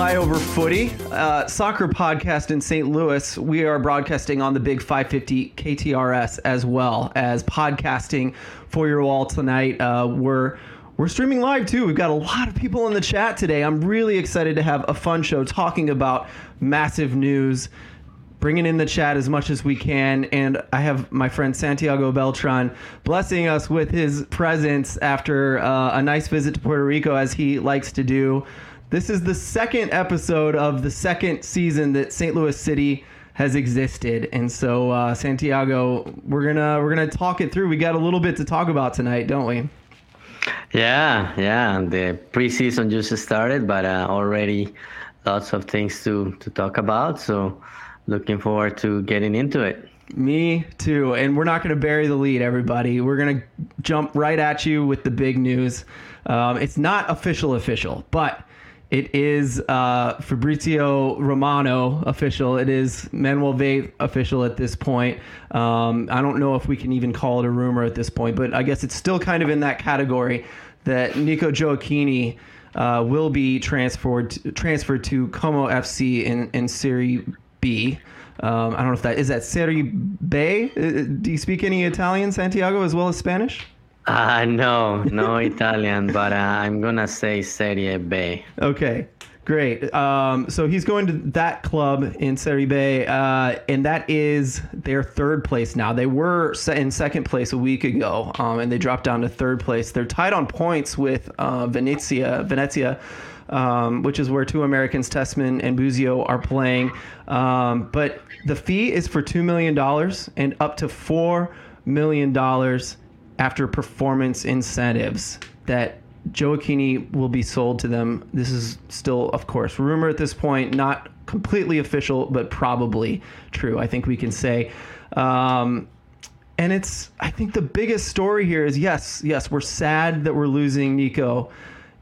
Flyover Footy, uh, soccer podcast in St. Louis. We are broadcasting on the big 550 KTRS as well as podcasting for your wall tonight. Uh, we're we're streaming live too. We've got a lot of people in the chat today. I'm really excited to have a fun show talking about massive news, bringing in the chat as much as we can. And I have my friend Santiago Beltran blessing us with his presence after uh, a nice visit to Puerto Rico, as he likes to do. This is the second episode of the second season that St. Louis City has existed, and so uh, Santiago, we're gonna we're gonna talk it through. We got a little bit to talk about tonight, don't we? Yeah, yeah. The preseason just started, but uh, already lots of things to to talk about. So, looking forward to getting into it. Me too. And we're not going to bury the lead, everybody. We're going to jump right at you with the big news. Um, it's not official, official, but it is uh, Fabrizio Romano official. It is Manuel Veth official at this point. Um, I don't know if we can even call it a rumor at this point, but I guess it's still kind of in that category that Nico Gioacchini uh, will be transferred transferred to Como FC in in Serie B. Um, I don't know if that is that Serie B. Uh, do you speak any Italian, Santiago, as well as Spanish? Uh, no, no Italian, but uh, I'm gonna say Serie B. Okay, great. Um, so he's going to that club in Serie B, uh, and that is their third place now. They were in second place a week ago, um, and they dropped down to third place. They're tied on points with uh, Venezia. Venezia. Um, which is where two Americans, Tessmann and Busio, are playing. Um, but the fee is for $2 million and up to $4 million after performance incentives that Gioacchini will be sold to them. This is still, of course, rumor at this point, not completely official, but probably true. I think we can say. Um, and it's, I think the biggest story here is yes, yes, we're sad that we're losing Nico.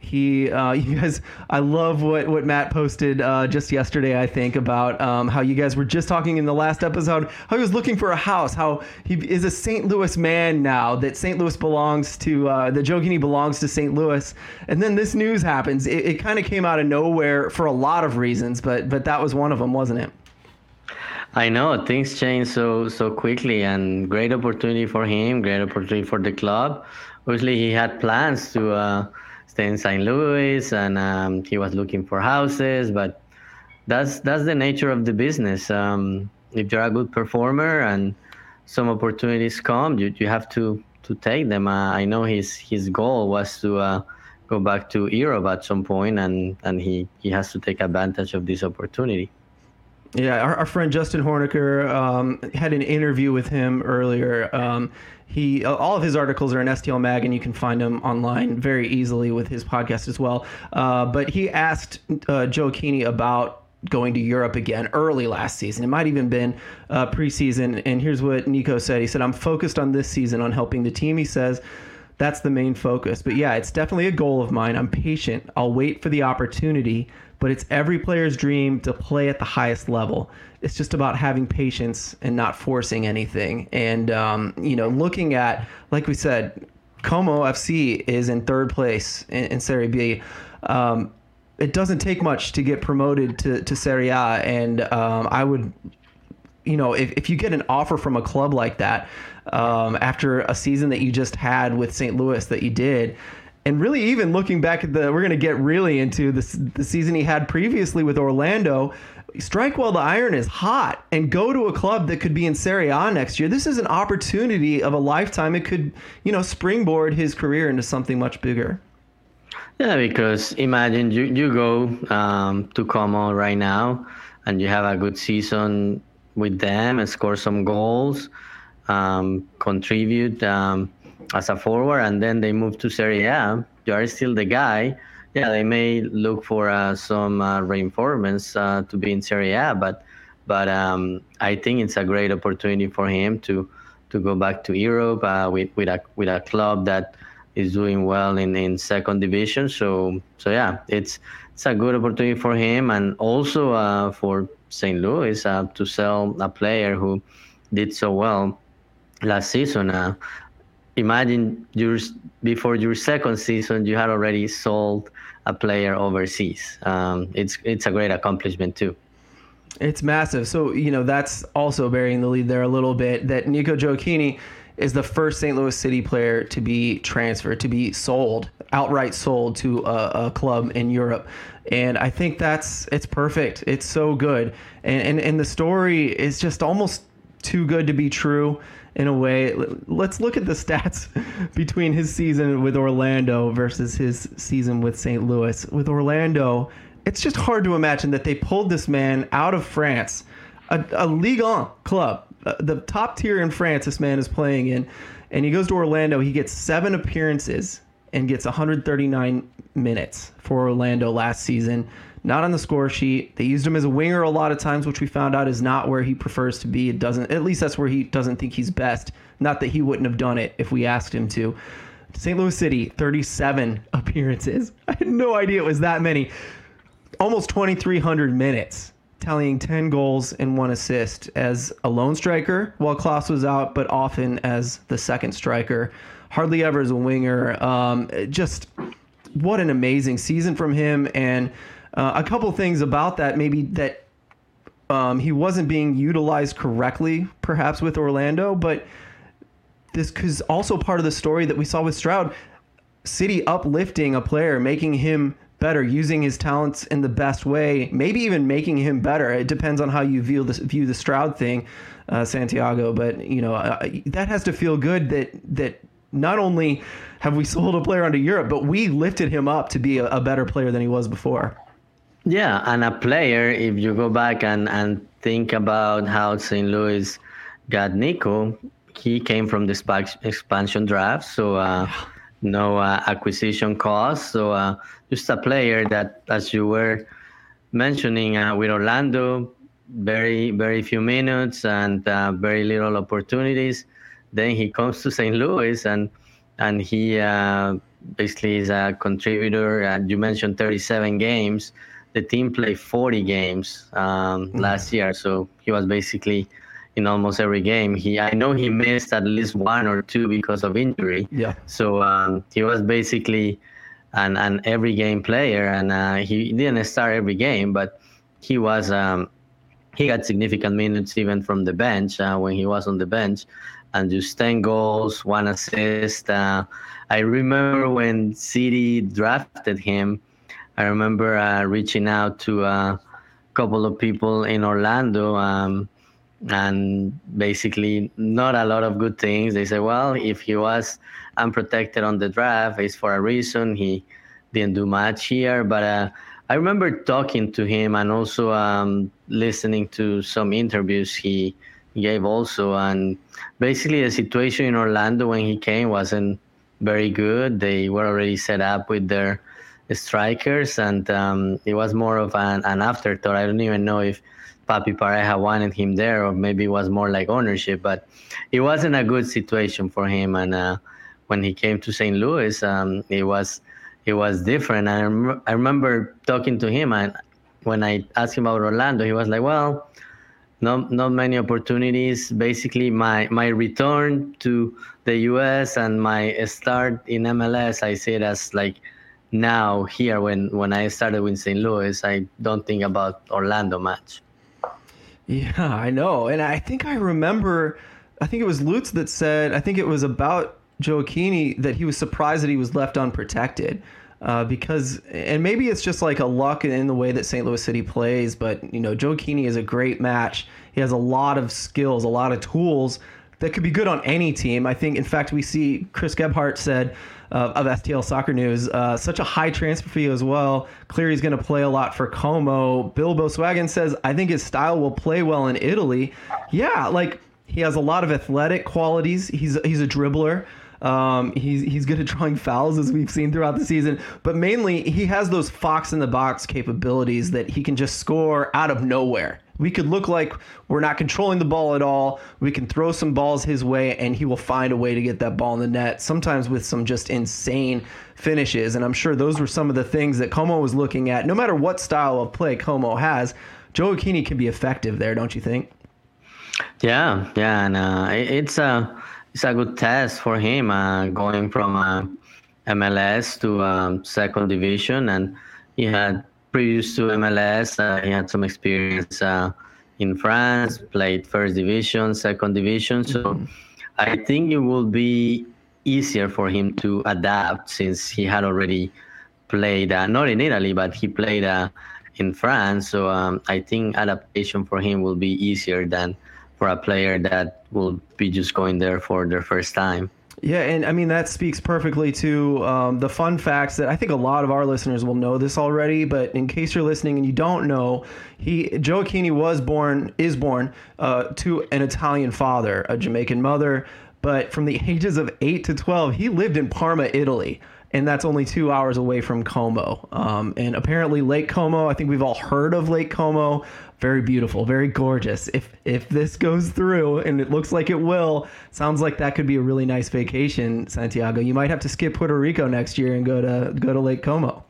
He, uh, you guys, I love what what Matt posted uh, just yesterday. I think about um, how you guys were just talking in the last episode how he was looking for a house. How he is a St. Louis man now. That St. Louis belongs to uh, that Gioacchini belongs to St. Louis. And then this news happens. It, it kind of came out of nowhere for a lot of reasons, but but that was one of them, wasn't it? I know things change so so quickly, and great opportunity for him, great opportunity for the club. Obviously, he had plans to uh, stay in St. Louis, and um, he was looking for houses. But that's that's the nature of the business. Um, if you're a good performer and some opportunities come, you, you have to to take them. Uh, I know his his goal was to uh, go back to Europe at some point, and and he he has to take advantage of this opportunity. Yeah, our, our friend Justin Horniker um, had an interview with him earlier. Um, he all of his articles are in STL Mag, and you can find them online very easily with his podcast as well. Uh, but he asked uh, Gioacchini about going to Europe again early last season. It might even been uh, preseason. And here's what Nico said. He said, "I'm focused on this season on helping the team." He says. That's the main focus. But yeah, it's definitely a goal of mine. I'm patient. I'll wait for the opportunity but it's every player's dream to play at the highest level. It's just about having patience and not forcing anything. And, um, you know, looking at, like we said, Como FC is in third place in, in Serie B. Um, it doesn't take much to get promoted to, to Serie A. And um, I would, you know, if, if you get an offer from a club like that um, after a season that you just had with St. Louis that you did, and really even looking back at the we're going to get really into the, the season he had previously with Orlando strike while the iron is hot and go to a club that could be in Serie A next year. This is an opportunity of a lifetime. It could, you know, springboard his career into something much bigger. Yeah, because imagine you, you go um, to Como right now and you have a good season with them and score some goals, um, contribute. Um, as a forward, and then they move to Serie A, you are still the guy. Yeah, they may look for uh, some uh, reinforcements uh, to be in Serie A, but but um, I think it's a great opportunity for him to to go back to Europe uh, with with a with a club that is doing well in, in second division. So so yeah, it's it's a good opportunity for him and also uh, for St. Louis uh, to sell a player who did so well last season imagine your before your second season you had already sold a player overseas. Um, it's it's a great accomplishment too. It's massive. So you know that's also burying the lead there a little bit. That Nico Gioacchini is the first St. Louis City player to be transferred, to be sold, outright sold to a, a, club in Europe. And I think that's it's perfect. It's so good. And, and and the story is just almost too good to be true in a way. Let's look at the stats between his season with Orlando versus his season with St. Louis. With Orlando, it's just hard to imagine that they pulled this man out of France, a, a Ligue 1 club, uh, the top tier in France this man is playing in, and he goes to Orlando. He gets seven appearances and gets 139 minutes for Orlando last season. Not on the score sheet. They used him as a winger a lot of times, which we found out is not where he prefers to be. It doesn't. At least that's where he doesn't think he's best. Not that he wouldn't have done it if we asked him to. St. Louis City, 37 appearances. I had no idea it was that many. Almost 2,300 minutes tallying 10 goals and one assist as a lone striker while Klauss was out, but often as the second striker. Hardly ever as a winger. Um, just what an amazing season from him. And uh, a couple things about that, maybe that um, he wasn't being utilized correctly, perhaps with Orlando, but this is also part of the story that we saw with Stroud. City uplifting a player, making him better, using his talents in the best way, maybe even making him better. It depends on how you view this view the Stroud thing, uh, Santiago. But you know uh, that has to feel good that that not only have we sold a player onto Europe, but we lifted him up to be a, a better player than he was before. Yeah, and a player, if you go back and, and think about how St. Louis got Nico, he came from the expansion draft. So uh, no uh, acquisition cost. So uh, just a player that, as you were mentioning uh, with Orlando, very very few minutes and uh, very little opportunities. Then he comes to St. Louis and and he uh, basically is a contributor. You mentioned 37 games. The team played 40 games um, mm-hmm. last year, so he was basically in almost every game. He I know he missed at least one or two because of injury. Yeah. So um, he was basically an an every game player, and uh, he didn't start every game, but he was um, he got significant minutes even from the bench uh, when he was on the bench, and just ten goals, one assist. Uh, I remember when City drafted him. I remember uh, reaching out to a couple of people in Orlando. Um, and basically not a lot of good things. They said, well, if he was unprotected on the draft, it's for a reason. He didn't do much here, but uh, I remember talking to him and also um, listening to some interviews he gave also. And basically, the situation in Orlando when he came wasn't very good. They were already set up with their strikers, and um, it was more of an, an afterthought. I don't even know if Papi Pareja wanted him there, or maybe it was more like ownership. But it wasn't a good situation for him. And uh, when he came to St. Louis, um, it was it was different. I, rem- I remember talking to him, and when I asked him about Orlando, he was like, "Well, not not many opportunities. Basically, my my return to the U.S. and my start in MLS, I see it as like." Now here when when I started with St. Louis, I don't think about Orlando much. Yeah, I know. And I think I remember, I think it was Lutz that said, I think it was about Gioacchini that he was surprised that he was left unprotected. Uh, because, and maybe it's just like a luck in the way that St. Louis City plays, but, you know, Gioacchini is a great match. He has a lot of skills, a lot of tools that could be good on any team. I think, in fact, we see Chris Gebhardt said uh, of STL Soccer News, uh, such a high transfer fee as well. Cleary's going to play a lot for Como. Bilbo Swaggin says, I think his style will play well in Italy. Yeah, like he has a lot of athletic qualities. He's he's a dribbler. Um, he's he's good at drawing fouls as we've seen throughout the season, but mainly he has those fox in the box capabilities that he can just score out of nowhere. We could look like we're not controlling the ball at all. We can throw some balls his way, and he will find a way to get that ball in the net, sometimes with some just insane finishes. And I'm sure those were some of the things that Como was looking at. No matter what style of play Como has, Joe Gioacchini can be effective there, don't you think? Yeah, yeah, and uh, it's a it's a good test for him uh, going from a MLS to um, second division, and he had previous to MLS, uh, he had some experience uh, in France, played first division, second division. So mm-hmm. I think it will be easier for him to adapt since he had already played uh, not in Italy, but he played uh, in France. So um, I think adaptation for him will be easier than for a player that will be just going there for their first time. Yeah, and I mean that speaks perfectly to um, the fun facts that I think a lot of our listeners will know this already. But in case you're listening and you don't know, he Joe Gioacchini was born is born uh, to an Italian father, a Jamaican mother. But from the ages of eight to twelve, he lived in Parma, Italy and that's only two hours away from Como. Um, and apparently, Lake Como. I think we've all heard of Lake Como. Very beautiful, very gorgeous. If if this goes through, and it looks like it will, sounds like that could be a really nice vacation, Santiago. You might have to skip Puerto Rico next year and go to go to Lake Como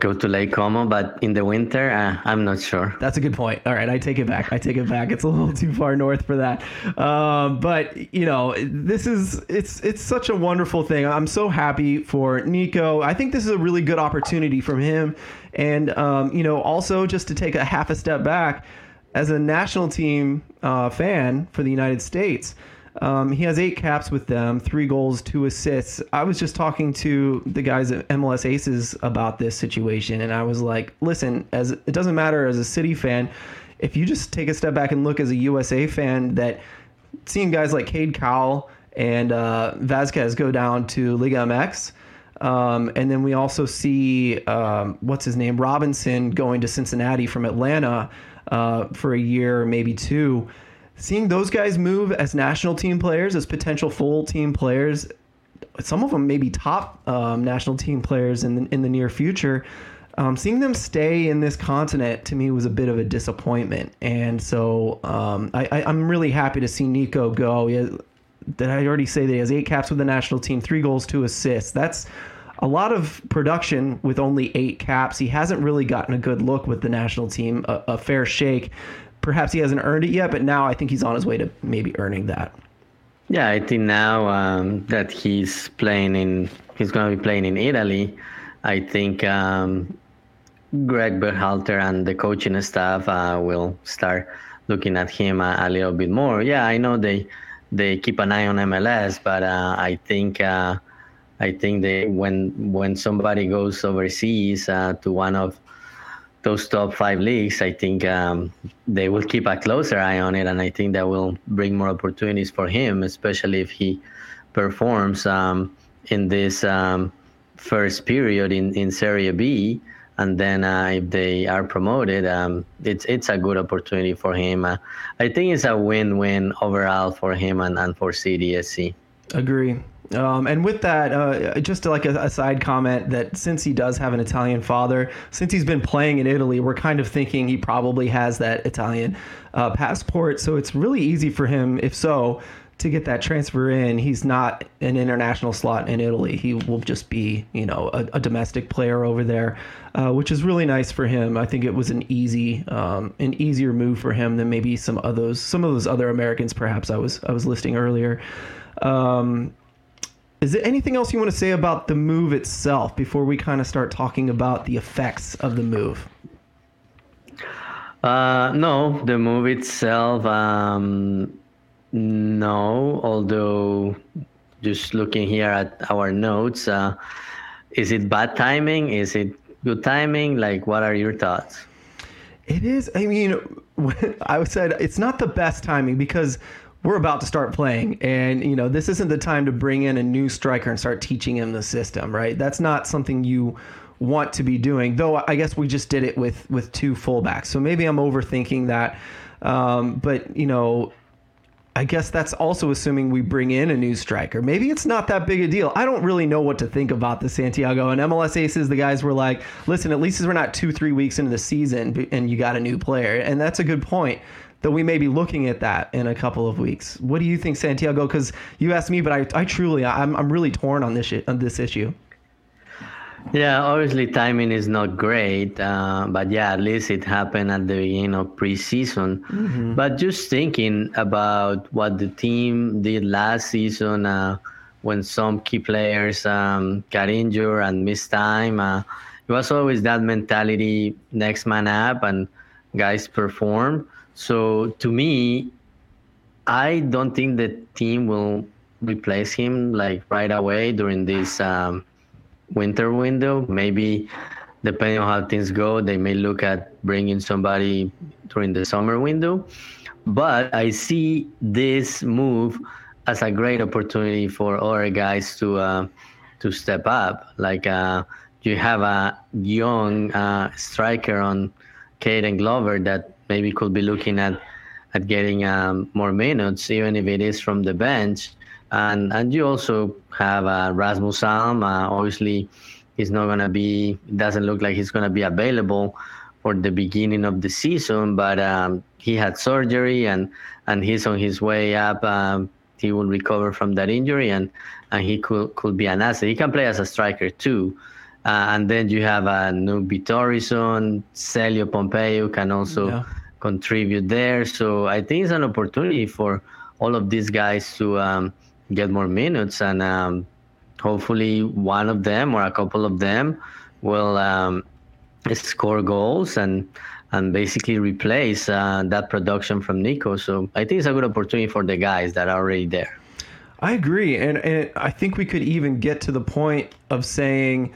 go to Lake Como, but in the winter, uh, I'm not sure. That's a good point. All right, I take it back. I take it back. It's a little too far north for that. Um, but you know, this is it's it's such a wonderful thing. I'm so happy for Nico. I think this is a really good opportunity from him, and um, you know, also just to take a half a step back as a national team uh, fan for the United States. Um, he has eight caps with them, three goals, two assists. I was just talking to the guys at MLS Aces about this situation, and I was like, listen, as it doesn't matter as a city fan, if you just take a step back and look as a USA fan, that seeing guys like Cade Cowell and uh, Vazquez go down to Liga MX. Um, and then we also see um, what's his name Robinson going to Cincinnati from Atlanta uh, for a year, maybe two seeing those guys move as national team players, as potential full team players, some of them maybe top um, national team players in the, in the near future. Um, seeing them stay in this continent to me was a bit of a disappointment, and so um, I, am really happy to see Nico go. Has, did I already say that he has eight caps with the national team, three goals, two assists? That's a lot of production with only eight caps. He hasn't really gotten a good look with the national team, a, a fair shake perhaps he hasn't earned it yet, but now I think he's on his way to maybe earning that. Yeah, I think now um, that he's playing in, he's going to be playing in Italy. I think um, Greg Berhalter and the coaching staff uh, will start looking at him a, a, little bit more. Yeah, I know they they keep an eye on MLS, but uh, I think uh, I think they when when somebody goes overseas uh, to one of those top five leagues, I think um, they will keep a closer eye on it, and I think that will bring more opportunities for him, especially if he performs um, in this um, first period in, in Serie B, and then uh, if they are promoted, um, it's it's a good opportunity for him. Uh, I think it's a win-win overall for him and, and for CITY SC. Agree. Um, and with that, uh, just like a, a, side comment that since he does have an Italian father, since he's been playing in Italy, we're kind of thinking he probably has that Italian uh, passport. So it's really easy for him, if so, to get that transfer in. He's not an international slot in Italy. He will just be, you know, a, a domestic player over there, uh, which is really nice for him. I think it was an easy, um, an easier move for him than maybe some of those, some of those other Americans, perhaps I was, I was listing earlier. Um, is there anything else you want to say about the move itself before we kind of start talking about the effects of the move? Uh, no, the move itself, um, no. Although, just looking here at our notes, uh, is it bad timing? Is it good timing? Like, what are your thoughts? It is. I mean, I said it's not the best timing because we're about to start playing and you know this isn't the time to bring in a new striker and start teaching him the system right that's not something you want to be doing though i guess we just did it with with two fullbacks so maybe i'm overthinking that um, but you know I guess that's also assuming we bring in a new striker. Maybe it's not that big a deal. I don't really know what to think about the Santiago and MLS Aces. The guys were like, "Listen, at least we're not two, three weeks into the season, and you got a new player," and that's a good point that we may be looking at that in a couple of weeks. What do you think, Santiago? Because you asked me, but I, I truly, I'm, I'm really torn on this on this issue. Yeah, obviously timing is not great, uh, but yeah, at least it happened at the beginning of preseason. Mm-hmm. But just thinking about what the team did last season uh, when some key players um, got injured and missed time. Uh, it was always that mentality, next man up, and guys perform. So to me, I don't think the team will replace him like right away during this um, winter window. Maybe depending on how things go, they may look at bringing somebody during the summer window. But I see this move as a great opportunity for other guys to uh, to step up. Like uh, you have a young uh, striker on Caden Glover that maybe could be looking at at getting um, more minutes, even if it is from the bench. And and you also have uh, Rasmus Alm. Uh, obviously, he's not gonna be. Doesn't look like he's gonna be available for the beginning of the season, but um, he had surgery and and he's on his way up. Um, he will recover from that injury and and he could could be an asset. He can play as a striker too. Uh, and then you have uh, Nökkvi Thórisson, Celio Pompeu can also yeah. contribute there. So I think it's an opportunity for all of these guys to um, get more minutes, and um, hopefully one of them or a couple of them will um, score goals and and basically replace uh, that production from Nico. So I think it's a good opportunity for the guys that are already there. I agree, and and I think we could even get to the point of saying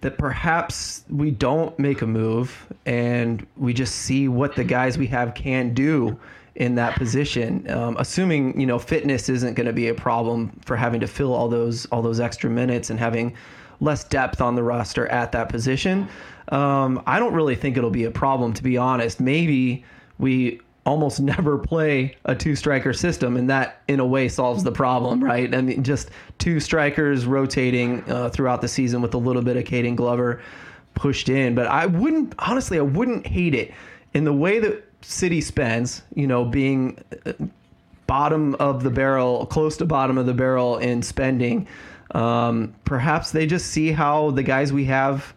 that perhaps we don't make a move and we just see what the guys we have can do in that position. Um, assuming you know fitness isn't going to be a problem for having to fill all those all those extra minutes and having less depth on the roster at that position. Um, I don't really think it'll be a problem to be honest. Maybe we almost never play a two striker system, and that in a way solves the problem, right? I mean, just two strikers rotating uh, throughout the season with a little bit of Caden Glover pushed in. But I wouldn't, honestly, I wouldn't hate it in the way that City spends, you know, being uh, bottom of the barrel, close to bottom of the barrel in spending. Um, perhaps they just see how the guys we have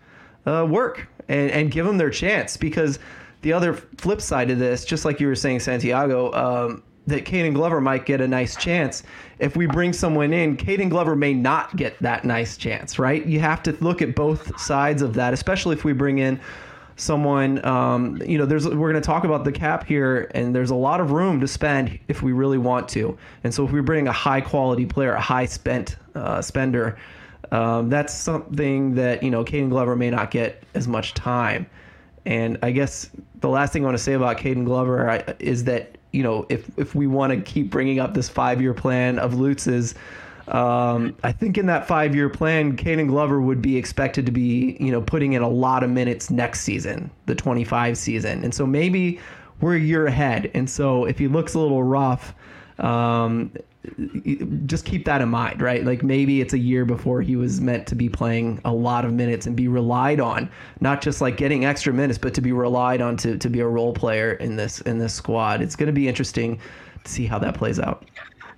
uh, work and, and give them their chance because the other flip side of this, just like you were saying, Santiago, um, that Caden Glover might get a nice chance. If we bring someone in, Caden Glover may not get that nice chance, right? You have to look at both sides of that, especially if we bring in someone. Um, you know, there's we're going to talk about the cap here, and there's a lot of room to spend if we really want to. And so if we bring a high quality player, a high spent uh, spender, um, that's something that you know Caden Glover may not get as much time. And I guess the last thing I want to say about Caden Glover is that you know if if we want to keep bringing up this five year plan of Lutz's, um, I think in that five year plan, Caden Glover would be expected to be you know putting in a lot of minutes next season, the 25 season, and so maybe we're a year ahead. And so if he looks a little rough, um, just keep that in mind, right? Like maybe it's a year before he was meant to be playing a lot of minutes and be relied on, not just like getting extra minutes, but to be relied on to, to be a role player in this in this squad. It's going to be interesting to see how that plays out.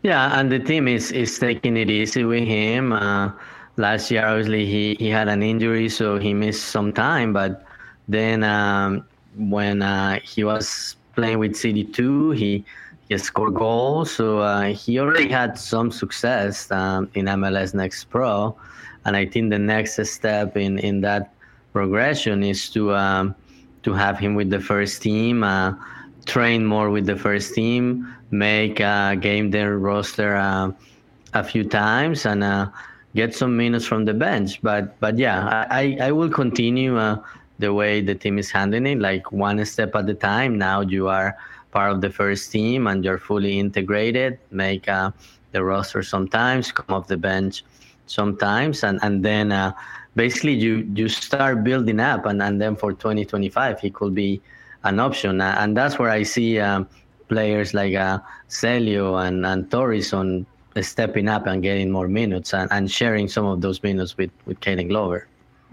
Yeah, and the team is is taking it easy with him. Uh, last year, obviously, he he had an injury, so he missed some time. But then um, when uh, he was playing with CD2, he he scored goals. So uh, he already had some success um, in MLS Next Pro, and I think the next step in in that progression is to um, to have him with the first team, uh, train more with the first team, make uh, game their roster uh, a few times, and uh, get some minutes from the bench. But but yeah, I I will continue uh, the way the team is handling it, like one step at a time. Now you are part of the first team and you're fully integrated, make uh, the roster sometimes, come off the bench sometimes, and and then uh, basically you you start building up, and, and then for 2025 he could be an option, and that's where I see um, players like uh, Celio and and Thórisson stepping up and getting more minutes and, and sharing some of those minutes with with Caden Glover.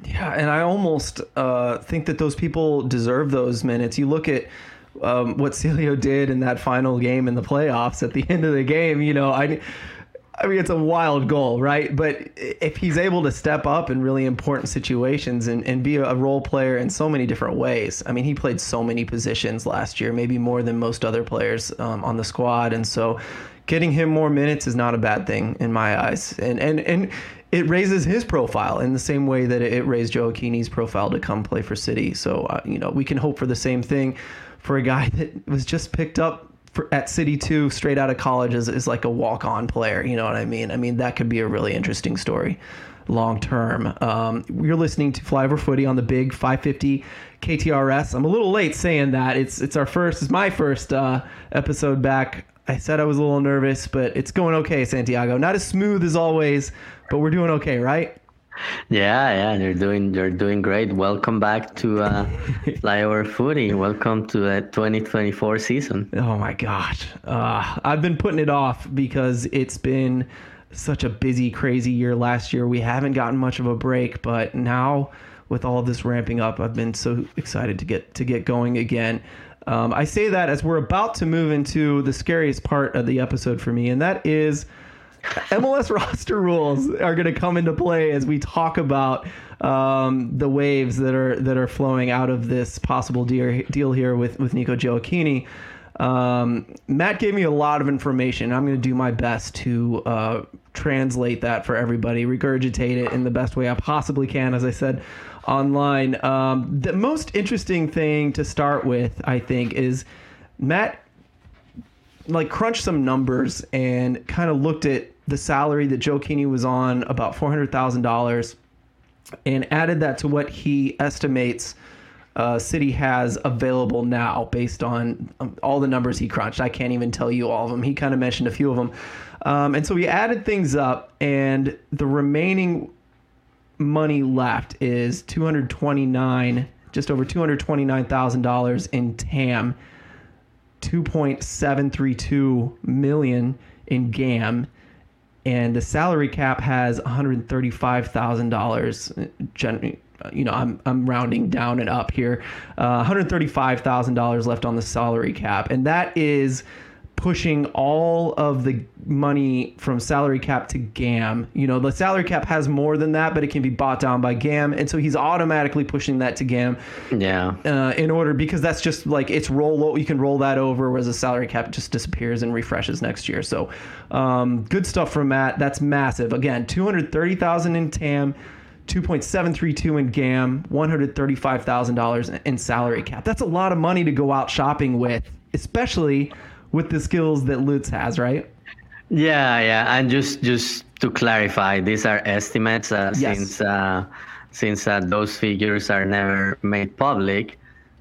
Yeah, and I almost uh, think that those people deserve those minutes. You look at um, what Celio did in that final game in the playoffs at the end of the game, you know, I, I mean, it's a wild goal, right? But if he's able to step up in really important situations and, and be a role player in so many different ways, I mean, he played so many positions last year, maybe more than most other players um, on the squad. And so getting him more minutes is not a bad thing in my eyes, and and and it raises his profile in the same way that it raised Gioacchini's profile to come play for City. So uh, you know we can hope for the same thing for a guy that was just picked up for, at City two straight out of college is, as like a walk on player. You know what I mean? I mean that could be a really interesting story long term. Um, you're listening to Flyover Footy on the big 550 KTRS. I'm a little late saying that. It's it's our first, it's my first uh, episode back. I said I was a little nervous, but it's going okay, Santiago. Not as smooth as always, but we're doing okay, right? Yeah, yeah, you're doing you're doing great. Welcome back to uh, Flyover Footy. Welcome to the 2024 season. Oh my god, uh, I've been putting it off because it's been such a busy, crazy year last year. We haven't gotten much of a break, but now with all of this ramping up, I've been so excited to get to get going again. Um, I say that as we're about to move into the scariest part of the episode for me, and that is MLS roster rules are going to come into play as we talk about um, the waves that are that are flowing out of this possible deal, deal here with with Nico Gioacchini. Um, Matt gave me a lot of information. I'm going to do my best to uh, translate that for everybody, regurgitate it in the best way I possibly can, as I said online. Um, the most interesting thing to start with, I think, is Matt like crunched some numbers and kind of looked at the salary that Gioacchini was on, about four hundred thousand dollars, and added that to what he estimates uh, City has available now based on um, all the numbers he crunched. I can't even tell you all of them. He kind of mentioned a few of them. Um, and so he added things up, and the remaining money left is 229, just over $229,000 in TAM, 2.732 million in GAM, and the salary cap has $135,000 generally you know, I'm I'm rounding down and up here. Uh, $135,000 left on the salary cap, and that is pushing all of the money from salary cap to GAM. You know, the salary cap has more than that, but it can be bought down by GAM, and so he's automatically pushing that to GAM. Yeah. Uh, in order because that's just like it's roll. Over you can roll that over, whereas the salary cap just disappears and refreshes next year. So, um, good stuff from Matt. That's massive. Again, two hundred thirty thousand in TAM. 2.732 in GAM, $135,000 in salary cap. That's a lot of money to go out shopping with, especially with the skills that Lutz has, right? Yeah, yeah, and just just to clarify, these are estimates uh, yes. since uh, since uh, those figures are never made public.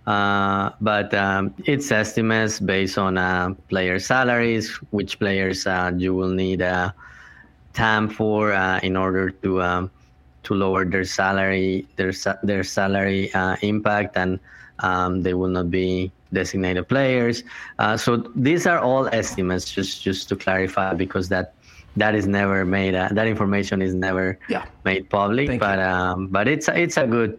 Uh, but um, it's estimates based on uh, player salaries, which players uh, you will need TAM for in order to um, to lower their salary their their salary uh, impact and um, they will not be designated players uh, so these are all estimates just just to clarify because that that is never made uh, that information is never yeah. made public Thank but um, but it's it's a good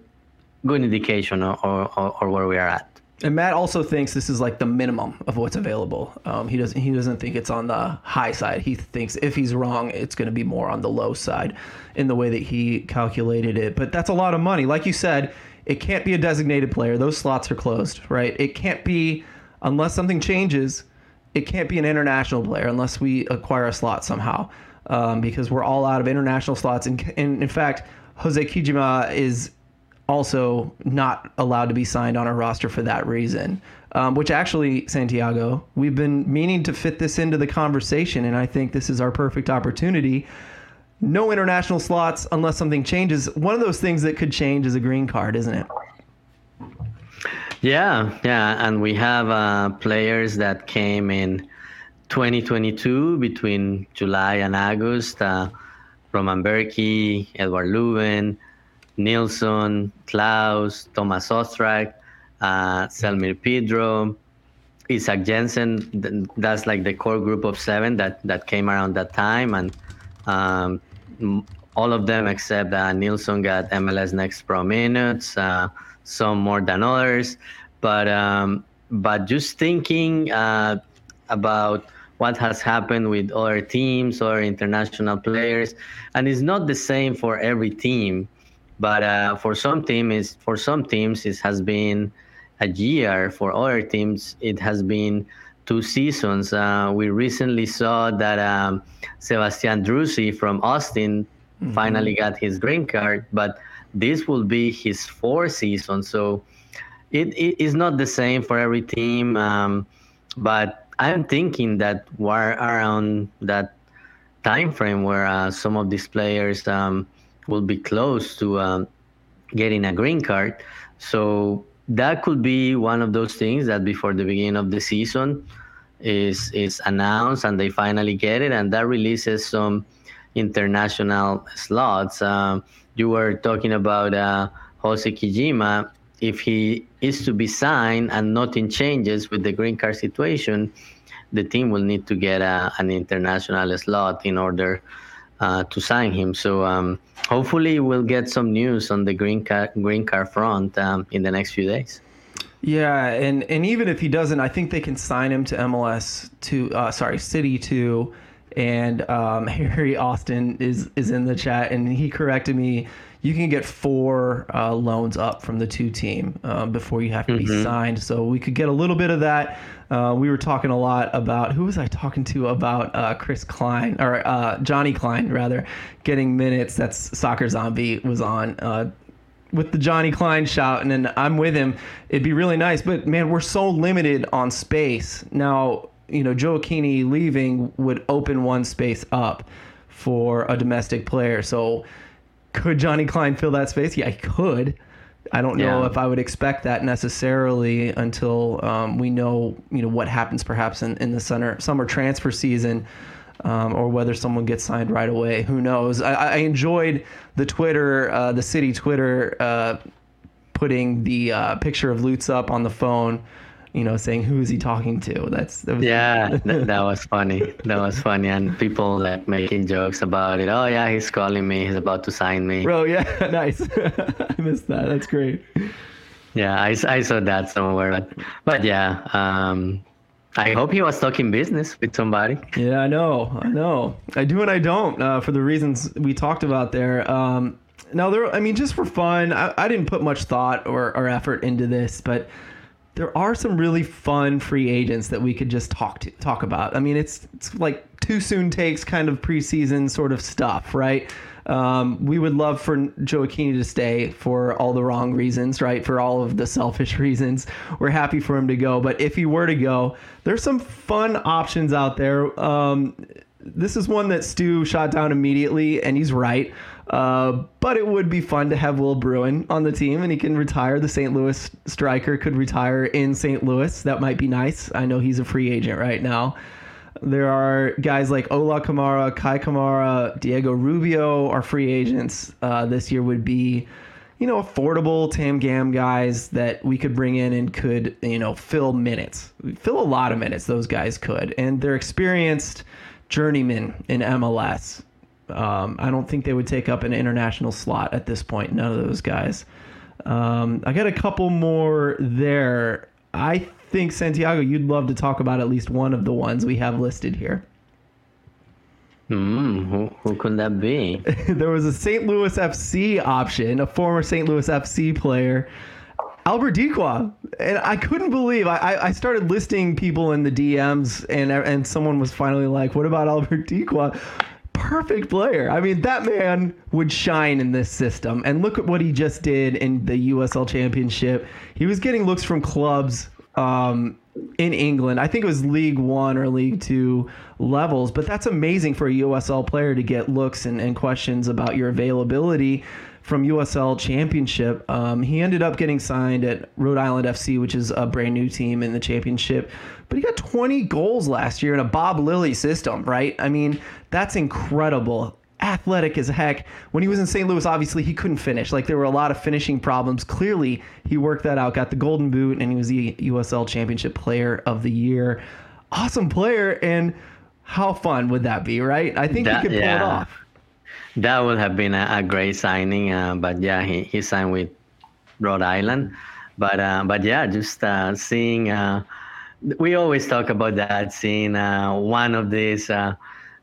good indication or, or, or where we are at and Matt also thinks this is like the minimum of what's available. Um, he doesn't he doesn't think it's on the high side. He thinks if he's wrong, it's going to be more on the low side in the way that he calculated it. But that's a lot of money. Like you said, it can't be a designated player. Those slots are closed, right? It can't be unless something changes. It can't be an international player unless we acquire a slot somehow, um, because we're all out of international slots. And, and in fact, Hosei Kijima is also not allowed to be signed on our roster for that reason. Um, which actually, Santiago, we've been meaning to fit this into the conversation, and I think this is our perfect opportunity. No international slots unless something changes. One of those things that could change is a green card, isn't it? Yeah, yeah, and we have uh, players that came in 2022 between July and August. Uh, Roman Bürki, Eduard Löwen, Nilsson, Klauss, Tomas Ostrak, uh, Selmir Pedro, Isak Jensen. That's like the core group of seven that, that came around that time. And um, all of them except uh, Nilsson got MLS Next Pro minutes, uh, some more than others. But, um, but just thinking uh, about what has happened with other teams or international players, and it's not the same for every team. But uh, for some teams, for some teams, it has been a year. For other teams, it has been two seasons. Uh, we recently saw that um, Sebastian Driussi from Austin mm-hmm. finally got his green card, but this will be his fourth season. So it, it is not the same for every team. Um, but I'm thinking that we're around that time frame where uh, some of these players um, will be close to um, getting a green card. So that could be one of those things that before the beginning of the season is is announced and they finally get it, and that releases some international slots. Um, you were talking about uh, Hosei Kijima. If he is to be signed and nothing changes with the green card situation, the team will need to get a, an international slot in order uh, to sign him. So um, hopefully we'll get some news on the green card green card front um, in the next few days. Yeah, and and even if he doesn't, I think they can sign him to MLS to uh, sorry City to, and um, Harry Austin is is in the chat and he corrected me. You can get four uh, loans up from the two team uh, before you have to mm-hmm. be signed. So we could get a little bit of that. Uh, we were talking a lot about who was I talking to about uh, Chris Klein or uh, Johnny Klein rather getting minutes. That's Soccer Zombie was on uh, with the Johnny Klein shout, and then I'm with him. It'd be really nice, but man, we're so limited on space now. You know, Gioacchini leaving would open one space up for a domestic player. So, could Johnny Klein fill that space? Yeah, he could. I don't know yeah. if I would expect that necessarily until um, we know, you know, what happens perhaps in, in the summer summer transfer season, um, or whether someone gets signed right away. Who knows? I, I enjoyed the Twitter, uh, the city Twitter, uh, putting the uh, picture of Lutz up on the phone you know, saying who is he talking to? That's that was, yeah, that, that was funny. That was funny, and people like making jokes about it. Oh yeah, he's calling me. He's about to sign me. Bro, yeah, nice. I missed that. That's great. Yeah, I, I saw that somewhere, but, but yeah, um, I hope he was talking business with somebody. Yeah, I know, I know. I do and I don't uh, for the reasons we talked about there. Um, now, there, I mean, just for fun, I, I didn't put much thought or, or effort into this, but there are some really fun free agents that we could just talk to talk about. I mean, it's it's like too soon takes kind of preseason sort of stuff, right? Um, we would love for Joe to stay for all the wrong reasons, right? For all of the selfish reasons. We're happy for him to go. But if he were to go, there's some fun options out there. Um, this is one that Stu shot down immediately, and he's right. Uh, but it would be fun to have Will Bruin on the team, and he can retire. The St. Louis striker could retire in St. Louis. That might be nice. I know he's a free agent right now. There are guys like Ola Kamara, Kei Kamara, Diego Rubio are free agents. Uh, this year would be, you know, affordable Tam Gam guys that we could bring in and could, you know, fill minutes, fill a lot of minutes. Those guys could, and they're experienced journeymen in MLS. Um, I don't think they would take up an international slot at this point. None of those guys. Um, I got a couple more there. I think Santiago, you'd love to talk about at least one of the ones we have listed here. Hmm, who, who could that be? there was a St. Louis FC option, a former St. Louis FC player, Albert Dikwa. And I couldn't believe I, I started listing people in the DMs and and someone was finally like, What about Albert Dikwa? Perfect player. I mean, that man would shine in this system. And look at what he just did in the USL Championship. He was getting looks from clubs um, in England. I think it was League One or League Two levels, but that's amazing for a USL player to get looks and, and questions about your availability from USL Championship. Um, he ended up getting signed at Rhode Island FC, which is a brand new team in the championship. But he got 20 goals last year in a Bob Lilley system, right? I mean, that's incredible. Athletic as heck. When he was in St. Louis, obviously he couldn't finish. Like there were a lot of finishing problems. Clearly, he worked that out, got the Golden Boot, and he was the USL Championship Player of the Year. Awesome player, and how fun would that be, right? I think that, he could pull yeah. it off. That would have been a, a great signing, uh, but yeah, he, he signed with Rhode Island. But uh, but yeah, just uh, seeing. Uh, we always talk about that, seeing uh, one of these uh,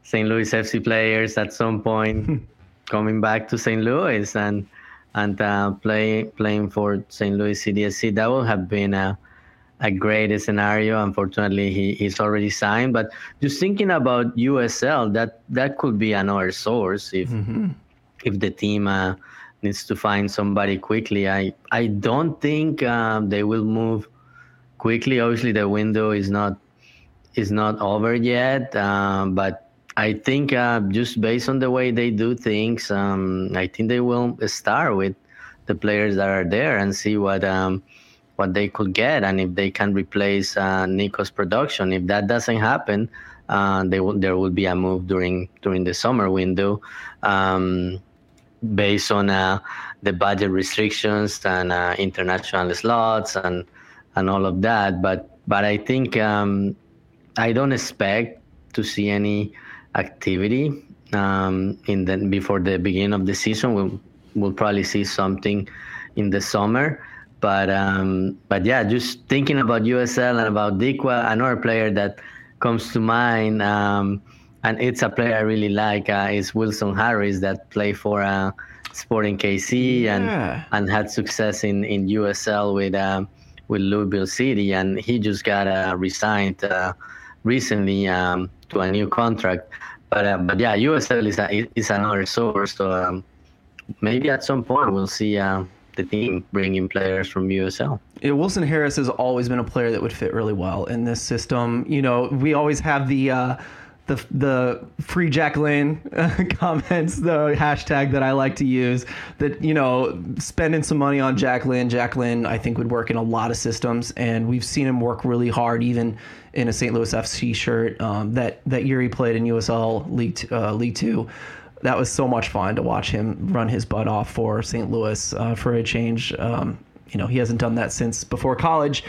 St. Louis FC players at some point coming back to St. Louis and and play, playing for St. Louis CITY SC. That would have been a a great scenario. Unfortunately, he, he's already signed. But just thinking about USL, that that could be another source if mm-hmm. if the team uh, needs to find somebody quickly. I I don't think um, they will move quickly. Obviously, the window is not is not over yet, um, but I think uh, just based on the way they do things, um, I think they will start with the players that are there and see what um, what they could get and if they can replace uh, Nico's production. If that doesn't happen, uh, will, there will be a move during during the summer window, um, based on uh, the budget restrictions and uh, international slots and and all of that. But but I think um, I don't expect to see any activity um, in the before the beginning of the season. We'll we'll probably see something in the summer. But um, but yeah, just thinking about USL and about Dikwa, another player that comes to mind, um, and it's a player I really like, uh, is Wilson Harris that played for uh, Sporting KC yeah. and and had success in in USL with um, with Louisville City, and he just got uh, resigned uh, recently um, to a new contract. But uh, but yeah, USL is a, is another source. So um, maybe at some point we'll see uh, the team bringing players from USL. Yeah, Wilson Harris has always been a player that would fit really well in this system. You know, we always have the. Uh, the, the free Jack Lynn comments, the hashtag that I like to use. That you know, spending some money on Jack Lynn. Jacqueline, I think, would work in a lot of systems, and we've seen him work really hard, even in a St. Louis FC shirt. Um, that that year he played in USL League uh, League Two that was so much fun to watch him run his butt off for St. Louis uh, for a change. Um, you know, he hasn't done that since before college.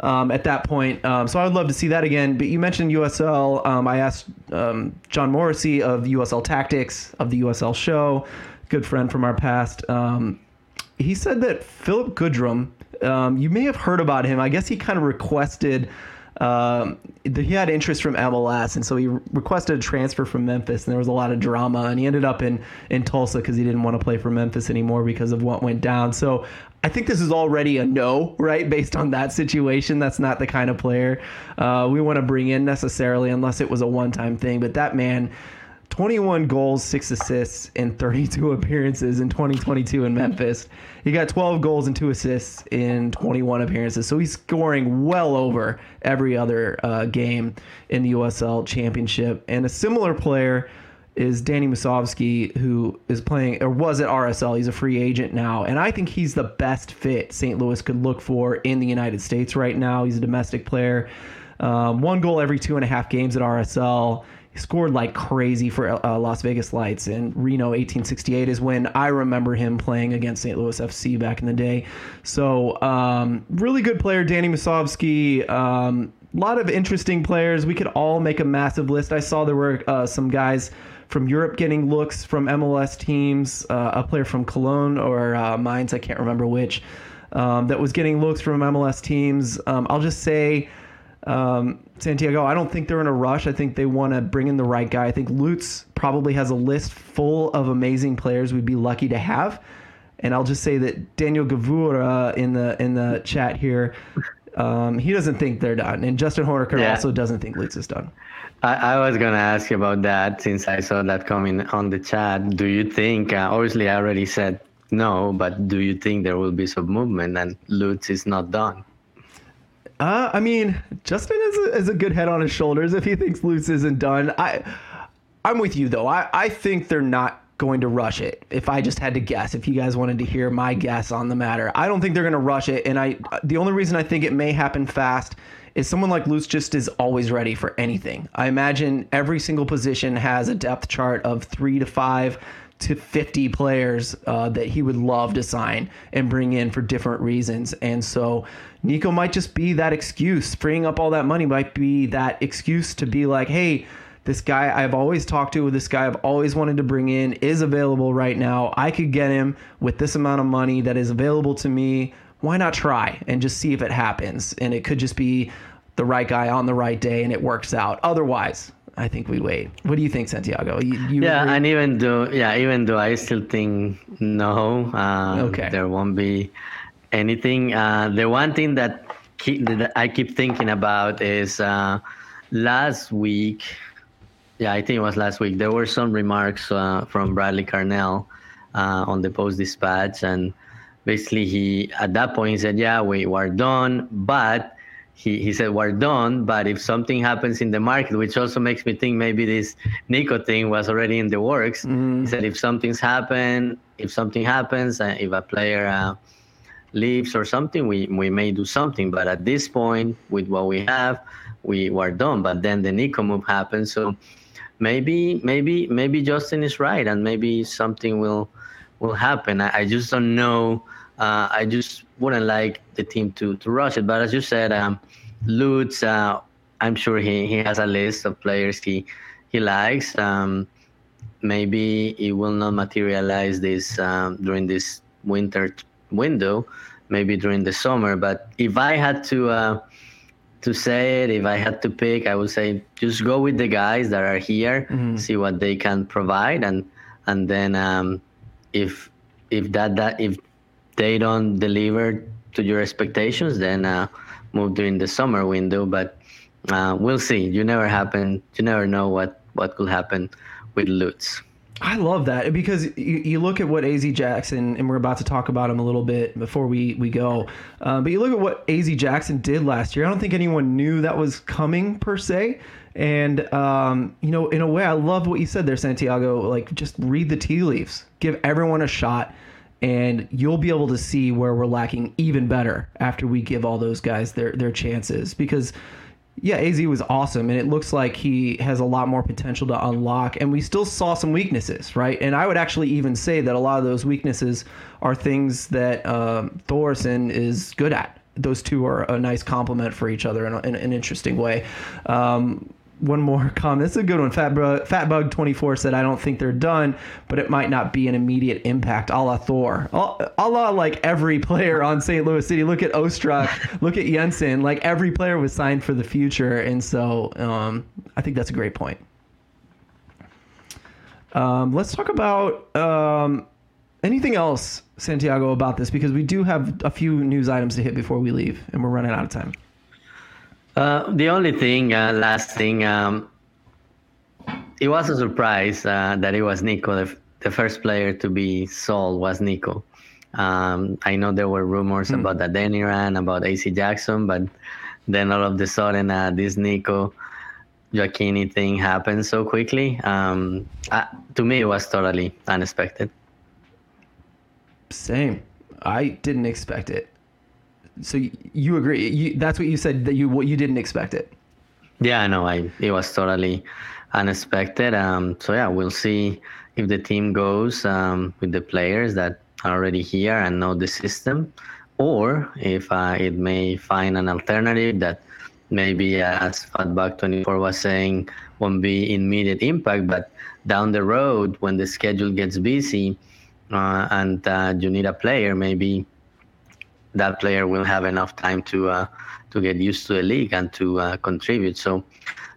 Um, at that point, um, so I would love to see that again. But you mentioned USL. Um, I asked um, John Morrissey of USL Tactics of the USL Show, good friend from our past. Um, he said that Phillip Goodrum. you may have heard about him. I guess he kind of requested um, he had interest from MLS, and so he requested a transfer from Memphis, and there was a lot of drama, and he ended up in in Tulsa because he didn't want to play for Memphis anymore because of what went down. So I think this is already a no, right? Based on that situation, that's not the kind of player uh, we want to bring in necessarily, unless it was a one-time thing. But that man 21 goals, six assists, and 32 appearances in 2022 in Memphis. He got 12 goals and two assists in 21 appearances. So he's scoring well over every other uh, game in the USL Championship. And a similar player is Danny Musovski, who is playing or was at RSL. He's a free agent now. And I think he's the best fit St. Louis could look for in the United States right now. He's a domestic player. Um, one goal every two and a half games at RSL scored like crazy for uh, Las Vegas Lights and Reno 1868 is when I remember him playing against St. Louis FC back in the day. So um, really good player, Danny Musovski. Um, a lot of interesting players. We could all make a massive list. I saw there were uh, some guys from Europe getting looks from MLS teams. Uh, a player from Cologne or uh, Mainz, I can't remember which, um, that was getting looks from MLS teams. Um, I'll just say um, Santiago, I don't think they're in a rush. I think they want to bring in the right guy. I think Lutz probably has a list full of amazing players we'd be lucky to have. And I'll just say that Daniel Gavura in the in the chat here, um, he doesn't think they're done, and Justin Horniker yeah. also doesn't think Lutz is done. I, I, was gonna ask you about that since I saw that coming on the chat. Do you think? Uh, obviously, I already said no, but do you think there will be some movement and Lutz is not done? Uh, I mean, Justin is a, is a good head on his shoulders if he thinks Lutz isn't done. I, I'm with you though. I, I think they're not going to rush it. If I just had to guess, if you guys wanted to hear my guess on the matter, I don't think they're going to rush it. And I, the only reason I think it may happen fast is someone like Lutz just is always ready for anything. I imagine every single position has a depth chart of three to five to 50 players uh, that he would love to sign and bring in for different reasons. And so Nico might just be that excuse. Freeing up all that money might be that excuse to be like, hey, this guy I've always talked to, this guy I've always wanted to bring in is available right now. I could get him with this amount of money that is available to me. Why not try and just see if it happens? And it could just be the right guy on the right day and it works out. Otherwise, I think we wait. What do you think, Santiago? You, you yeah, agree? and even though yeah, even though I still think no, uh, okay, there won't be anything. Uh, the one thing that keep, that I keep thinking about is uh, last week. Yeah, I think it was last week. There were some remarks uh, from Bradley Carnell uh, on the Post Dispatch, and basically he at that point he said, "Yeah, we were done," but he, he said we're done. But if something happens in the market which also makes me think maybe this nico thing was already in the works mm. he said if something's happened if something happens uh, if a player uh, leaves or something we, we may do something. But at this point with what we have we were done. But then the nico move happened so maybe maybe maybe justin is right and maybe something will will happen. I, I just don't know uh, I just wouldn't like the team to, to rush it. But as you said, um, Lutz, uh, I'm sure he, he has a list of players he he likes. Um, maybe it will not materialize this um, during this winter window, maybe during the summer. But if I had to uh, to say it, if I had to pick, I would say just go with the guys that are here, mm-hmm. see what they can provide, and and then um, if if that that if they don't deliver to your expectations, then uh, move during the summer window. But uh, we'll see. You never happen. You never know what what will happen with Lutz. I love that because you, you look at what AZ Jackson, and we're about to talk about him a little bit before we, we go. Uh, but you look at what AZ Jackson did last year. I don't think anyone knew that was coming per se. And, um, you know, in a way, I love what you said there, Santiago. Like, just read the tea leaves, give everyone a shot and you'll be able to see where we're lacking even better after we give all those guys their their chances because yeah, AZ was awesome, and it looks like he has a lot more potential to unlock. And we still saw some weaknesses, right? And I would actually even say that a lot of those weaknesses are things that um, Thórisson is good at. Those two are a nice complement for each other in, a, in an interesting way. Um, one more comment. This is a good one. Fatbug, Fatbug 24 said, I don't think they're done, but it might not be an immediate impact a la Thor. A la like every player on St. Louis City. Look at Ostrak, look at Jensen. Like every player was signed for the future. And so um, I think that's a great point. Um, let's talk about um, anything else, Santiago, about this because we do have a few news items to hit before we leave, and we're running out of time. Uh, the only thing, uh, last thing, um, it was a surprise uh, that it was Nico. The, the, first player to be sold was Nico. Um, I know there were rumors mm. about Adeniran, about AZ Jackson, but then all of a sudden, uh, this Nico Gioacchini thing happened so quickly. Um, uh, to me, it was totally unexpected. Same. I didn't expect it so you agree? You, that's what you said that you what you didn't expect it. Yeah, I know. I it was totally unexpected. Um, so yeah, we'll see if the team goes um, with the players that are already here and know the system, or if uh, it may find an alternative that maybe, as Fatbug 24 was saying, won't be immediate impact, but down the road when the schedule gets busy uh, and uh, you need a player, maybe that player will have enough time to uh, to get used to the league and to uh, contribute. So,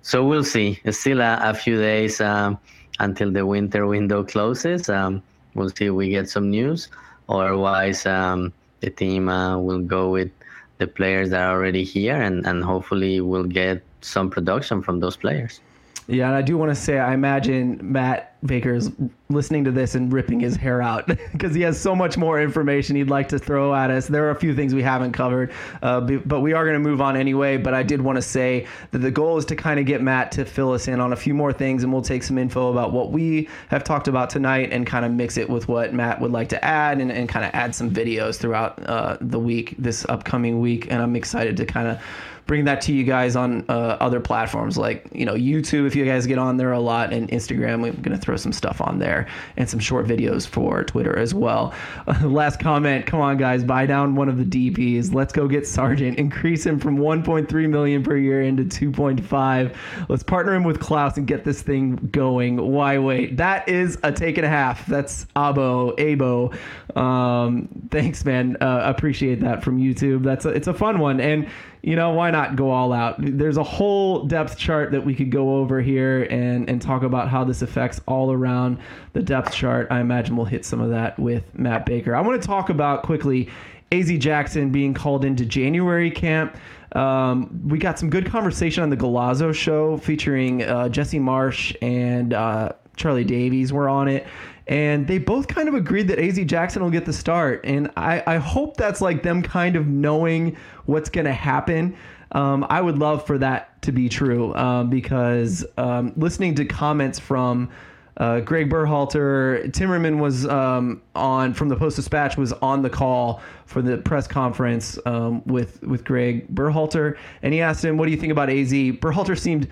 so we'll see. It's still a, a few days um, until the winter window closes. Um, we'll see if we get some news. Otherwise, um, the team uh, will go with the players that are already here, and, and hopefully we'll get some production from those players. Yeah, and I do want to say I imagine Matt Baker's listening to this and ripping his hair out because he has so much more information he'd like to throw at us. There are a few things we haven't covered, uh, but we are going to move on anyway. But I did want to say that the goal is to kind of get Matt to fill us in on a few more things, and we'll take some info about what we have talked about tonight and kind of mix it with what Matt would like to add and, and kind of add some videos throughout uh, the week, this upcoming week. And I'm excited to kind of bring that to you guys on uh, other platforms like you know YouTube if you guys get on there a lot and Instagram. We're gonna throw some stuff on there and some short videos for Twitter as well. Uh, last comment, come on guys, buy down one of the DPs. Let's go get Sargent. Increase him from 1.3 million per year into 2.5. Let's partner him with Klauss and get this thing going. Why wait? That is a take and a half. That's Abo Abo. Um, thanks, man. Uh, appreciate that from YouTube. That's a, it's a fun one and you know, why not go all out? There's a whole depth chart that we could go over here and, and talk about how this affects all around the depth chart. I imagine we'll hit some of that with Matt Baker. I want to talk about quickly AZ Jackson being called into January camp. Um, we got some good conversation on the Golazo show featuring uh, Jesse Marsch and uh, Charlie Davies were on it. And they both kind of agreed that AZ Jackson will get the start. And I, I hope that's like them kind of knowing what's going to happen. Um, I would love for that to be true um, because um, listening to comments from uh, Greg Berhalter, Timmermann was um, on from the Post Dispatch was on the call for the press conference um, with with Greg Berhalter, and he asked him, "What do you think about AZ?" Berhalter seemed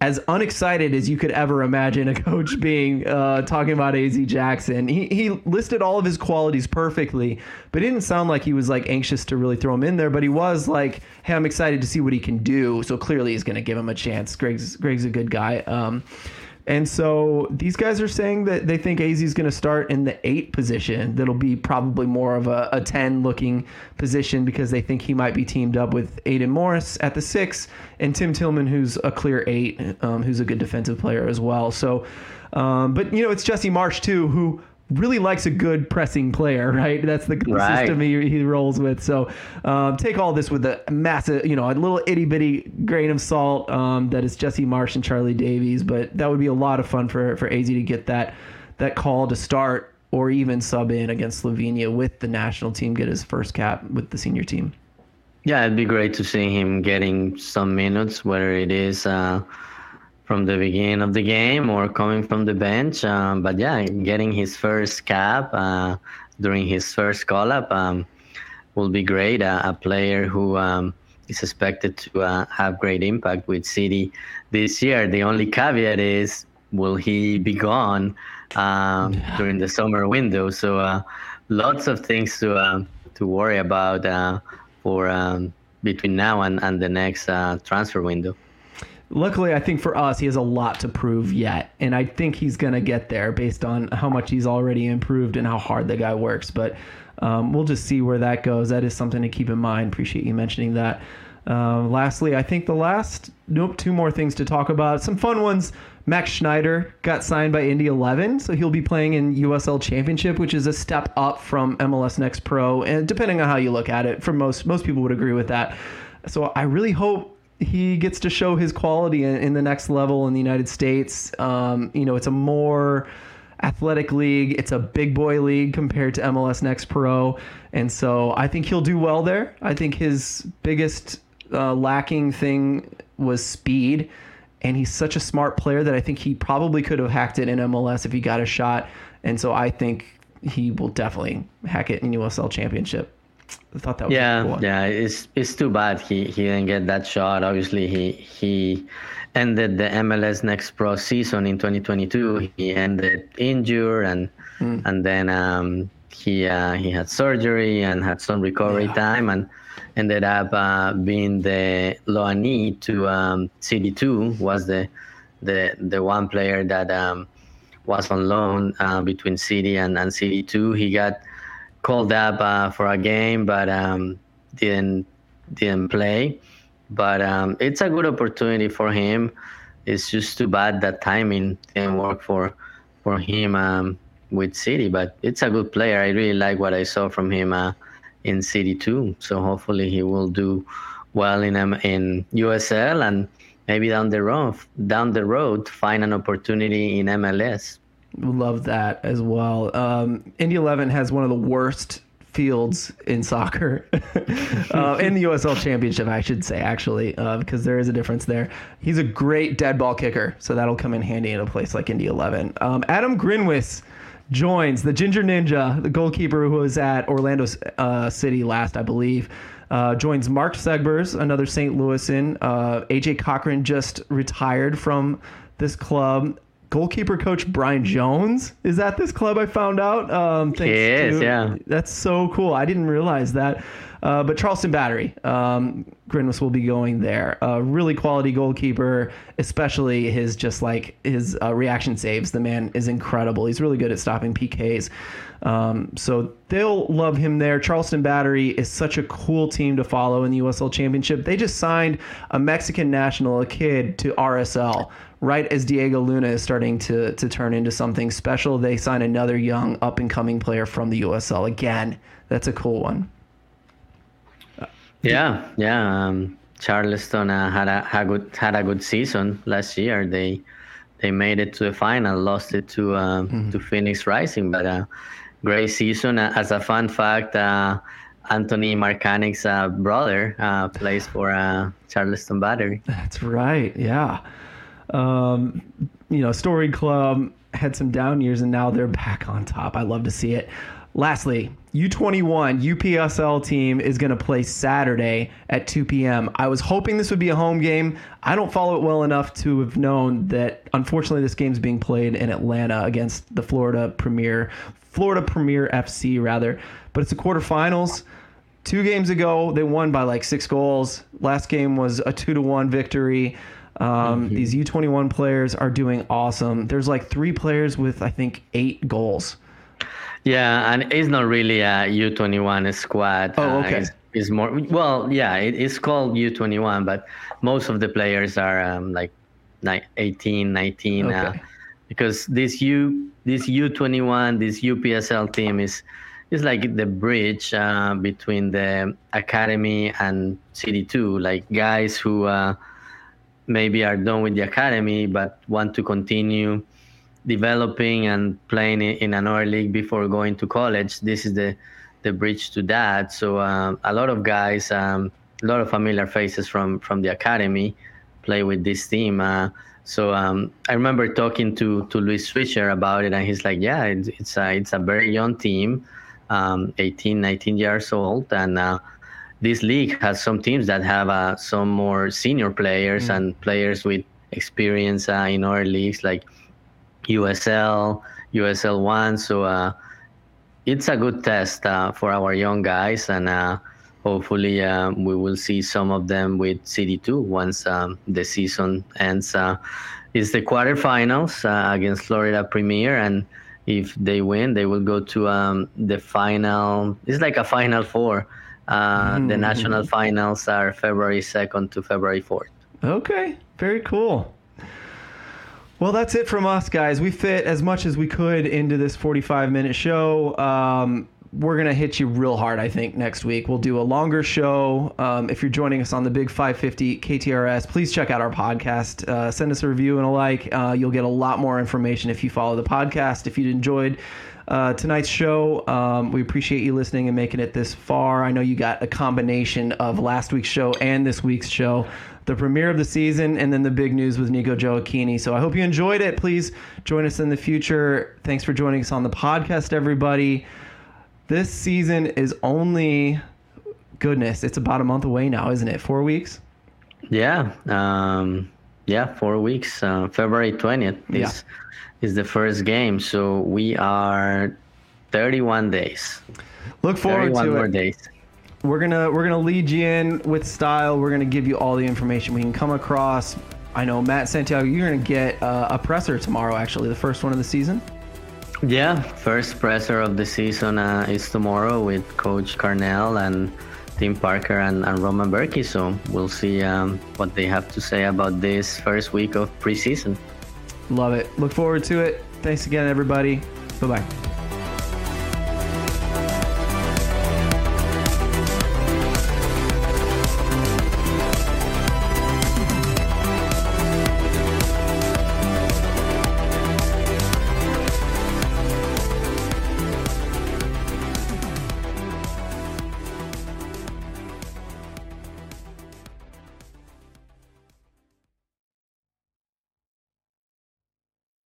as unexcited as you could ever imagine a coach being uh, talking about AZ Jackson. He, he listed all of his qualities perfectly, but it didn't sound like he was like anxious to really throw him in there. But he was like, "Hey, I'm excited to see what he can do." So clearly, he's going to give him a chance. Greg's Greg's a good guy. Um, and so these guys are saying that they think AZ is going to start in the eight position. That'll be probably more of a, a 10 looking position because they think he might be teamed up with Aidan Morris at the six and Tim Tillman, who's a clear eight, um, who's a good defensive player as well. So, um, but you know, it's Jesse Marsch too, who really likes a good pressing player, right? That's the, the Right. system he, he rolls with. So um, take all this with a massive, you know, a little itty bitty grain of salt um, that is Jesse Marsch and Charlie Davies. But that would be a lot of fun for, for AZ to get that that call to start or even sub in against Slovenia with the national team, get his first cap with the senior team. Yeah, it'd be great to see him getting some minutes, whether it is uh, from the beginning of the game or coming from the bench. Um, but yeah, getting his first cap uh, during his first call up um, will be great. Uh, a player who um, is expected to uh, have great impact with City this year. The only caveat is, will he be gone um, during the summer window? So uh, lots of things to uh, to worry about uh, for um, between now and, and the next uh, transfer window. Luckily, I think for us, he has a lot to prove yet, and I think he's going to get there based on how much he's already improved and how hard the guy works. But um, we'll just see where that goes. That is something to keep in mind. Appreciate you mentioning that. Uh, lastly, I think the last nope, two more things to talk about. Some fun ones. Max Schneider got signed by Indy 11, so he'll be playing in USL Championship, which is a step up from MLS Next Pro, and depending on how you look at it, for most most people would agree with that. So I really hope he gets to show his quality in, in the next level in the United States. Um, you know, it's a more athletic league. It's a big boy league compared to MLS Next Pro, and so I think he'll do well there. I think his biggest uh, lacking thing was speed, and he's such a smart player that I think he probably could have hacked it in MLS if he got a shot. And so I think he will definitely hack it in USL Championship. I thought that was a cool Yeah, yeah, it's it's too bad he, he didn't get that shot. Obviously, he he ended the MLS Next Pro season in 2022. He ended injured and and then um, he uh, he had surgery and had some recovery Yeah. time and ended up uh, being the loanee to um, CD2 was the the the one player that um, was on loan uh, between City and, and CD2. He got called up uh, for a game, but um, didn't didn't play. But um, it's a good opportunity for him. It's just too bad that timing didn't work for for him um, with City. But it's a good player. I really like what I saw from him uh, in City too. So hopefully he will do well in um, in USL and maybe down the road down the road find an opportunity in MLS. Love that as well. Um, Indy 11 has one of the worst fields in soccer uh, in the USL Championship, I should say, actually, uh, because there is a difference there. He's a great dead ball kicker, so that'll come in handy in a place like Indy 11. Um, Adam Grinwis joins the Ginger Ninja, the goalkeeper who was at Orlando uh, City last, I believe. Uh, joins Mark Segbers, another St. Louisan. Uh, AJ Cochran just retired from this club. Goalkeeper coach Brian Jones is at this club. I found out. Um, thanks He is, to- yeah. That's so cool. I didn't realize that. Uh, but Charleston Battery, um, Grinwis will be going there. Uh, really quality goalkeeper, especially his just like his uh, reaction saves. The man is incredible. He's really good at stopping PKs. Um, so they'll love him there. Charleston Battery is such a cool team to follow in the USL Championship. They just signed a Mexican national, a kid, to RSL. Right as Diego Luna is starting to to turn into something special, they sign another young up and coming player from the USL again. That's a cool one. Yeah, yeah. Um, Charleston uh, had a had a good had a good season last year. They they made it to the final, lost it to uh, mm-hmm. to Phoenix Rising, but a uh, great season. Uh, as a fun fact, uh, Anthony Markanich's uh, brother uh, plays for Charleston Battery. That's right. Yeah. Um, you know, Story Club had some down years, and now they're back on top. I love to see it. Lastly, U21 UPSL team is going to play Saturday at 2 p.m. I was hoping this would be a home game. I don't follow it well enough to have known that unfortunately this game's being played in Atlanta against the Florida Premier, Florida Premier FC rather. But it's the quarterfinals. Two games ago, they won by like six goals. Last game was a two to one victory. Um, mm-hmm. These U21 players are doing awesome. There's like three players with I think eight goals. Yeah, and it's not really a U21 squad. Oh, okay. Uh, it's, it's, more well, yeah, it, it's called U21, but most of the players are um, like 18, 19. Uh, okay. Uh, because this U this U21 this UPSL team is is like the bridge uh, between the academy and CD2. Like guys who uh, maybe are done with the academy but want to continue developing and playing in another league before going to college. This is the the bridge to that. So um, a lot of guys, um, a lot of familiar faces from from the academy, play with this team. Uh, so um, I remember talking to to Luis Swisher about it, and he's like, "Yeah, it's, it's a it's a very young team, um, 18, 19 years old, and uh, this league has some teams that have uh, some more senior players mm. and players with experience uh, in other leagues like USL, USL one. So uh, it's a good test uh, for our young guys, and uh, hopefully uh, we will see some of them with CD2 once um, the season ends. Uh, it's the quarterfinals uh, against Florida Premier, and if they win, they will go to um, the final. It's like a final four. Mm The national finals are February 2nd to February 4th. Okay, very cool. Well, that's it from us, guys. We fit as much as we could into this 45 minute show. Um, we're going to hit you real hard, I think, next week. We'll do a longer show. Um, if you're joining us on the Big 550 KTRS, please check out our podcast. Uh, send us a review and a like. Uh, you'll get a lot more information if you follow the podcast. If you enjoyed uh, tonight's show, um, we appreciate you listening and making it this far. I know you got a combination of last week's show and this week's show the premiere of the season, and then the big news with Nico Gioacchini. So I hope you enjoyed it. Please join us in the future. Thanks for joining us on the podcast, everybody. This season is only goodness. It's about a month away now, isn't it? Four weeks. Yeah. Um, yeah, four weeks. Uh, February twentieth is yeah. is the first game. So we are thirty-one days. Look forward to more it. days we're gonna we're gonna lead you in with style. We're gonna give you all the information we can come across. I know Matt Santiago, you're gonna get uh, a presser tomorrow. Actually, the first one of the season. Yeah, first presser of the season uh, is tomorrow with Coach Carnell and Tim Parker and, and Roman Bürki. So we'll see um, what they have to say about this first week of preseason. Love it. Look forward to it. Thanks again, everybody. Bye bye.